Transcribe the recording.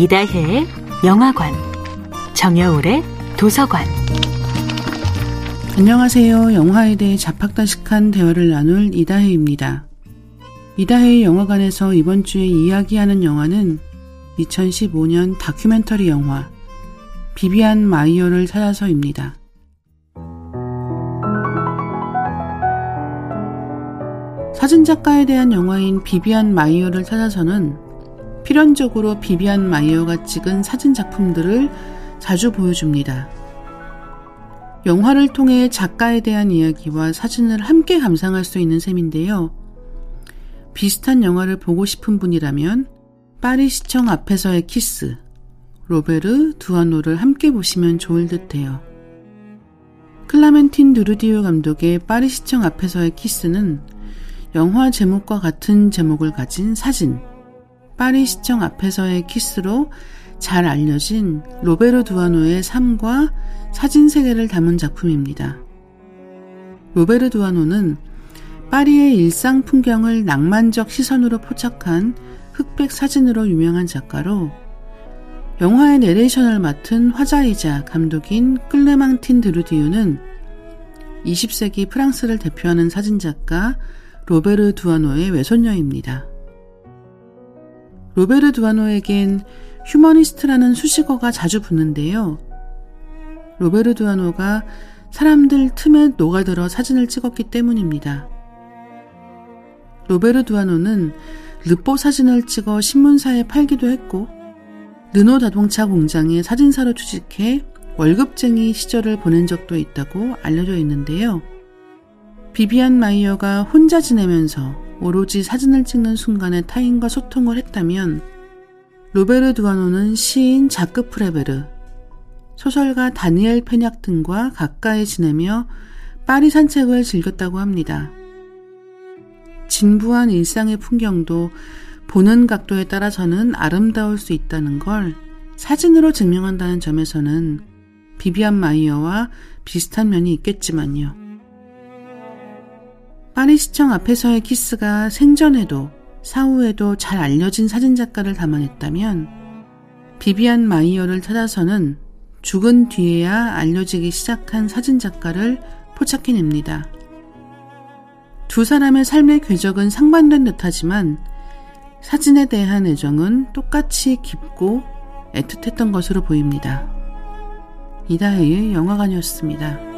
이다혜의 영화관, 정여울의 도서관. 안녕하세요. 영화에 대해 잡학다식한 대화를 나눌 이다혜입니다. 이다혜의 영화관에서 이번 주에 이야기하는 영화는 2015년 다큐멘터리 영화 비비안 마이어를 찾아서입니다. 사진작가에 대한 영화인 비비안 마이어를 찾아서는 필연적으로 비비안 마이어가 찍은 사진 작품들을 자주 보여줍니다. 영화를 통해 작가에 대한 이야기와 사진을 함께 감상할 수 있는 셈인데요. 비슷한 영화를 보고 싶은 분이라면 파리 시청 앞에서의 키스, 로베르 두아노를 함께 보시면 좋을 듯해요. 클레망틴 드루디우 감독의 파리 시청 앞에서의 키스는 영화 제목과 같은 제목을 가진 사진, 파리 시청 앞에서의 키스로 잘 알려진 로베르 두아노의 삶과 사진 세계를 담은 작품입니다. 로베르 두아노는 파리의 일상 풍경을 낭만적 시선으로 포착한 흑백 사진으로 유명한 작가로 영화의 내레이션을 맡은 화자이자 감독인 클레망틴 드루디우는 20세기 프랑스를 대표하는 사진작가 로베르 두아노의 외손녀입니다. 로베르 두아노에겐 휴머니스트라는 수식어가 자주 붙는데요. 로베르 두아노가 사람들 틈에 녹아들어 사진을 찍었기 때문입니다. 로베르 두아노는 르포 사진을 찍어 신문사에 팔기도 했고 르노 자동차 공장에 사진사로 취직해 월급쟁이 시절을 보낸 적도 있다고 알려져 있는데요. 비비안 마이어가 혼자 지내면서 오로지 사진을 찍는 순간에 타인과 소통을 했다면 로베르 두아노는 시인 자크 프레베르, 소설가 다니엘 페냑 등과 가까이 지내며 파리 산책을 즐겼다고 합니다. 진부한 일상의 풍경도 보는 각도에 따라서는 아름다울 수 있다는 걸 사진으로 증명한다는 점에서는 비비안 마이어와 비슷한 면이 있겠지만요. 파리 시청 앞에서의 키스가 생전에도 사후에도 잘 알려진 사진작가를 담아냈다면 비비안 마이어를 찾아서는 죽은 뒤에야 알려지기 시작한 사진작가를 포착해냅니다. 두 사람의 삶의 궤적은 상반된 듯하지만 사진에 대한 애정은 똑같이 깊고 애틋했던 것으로 보입니다. 이다혜의 영화관이었습니다.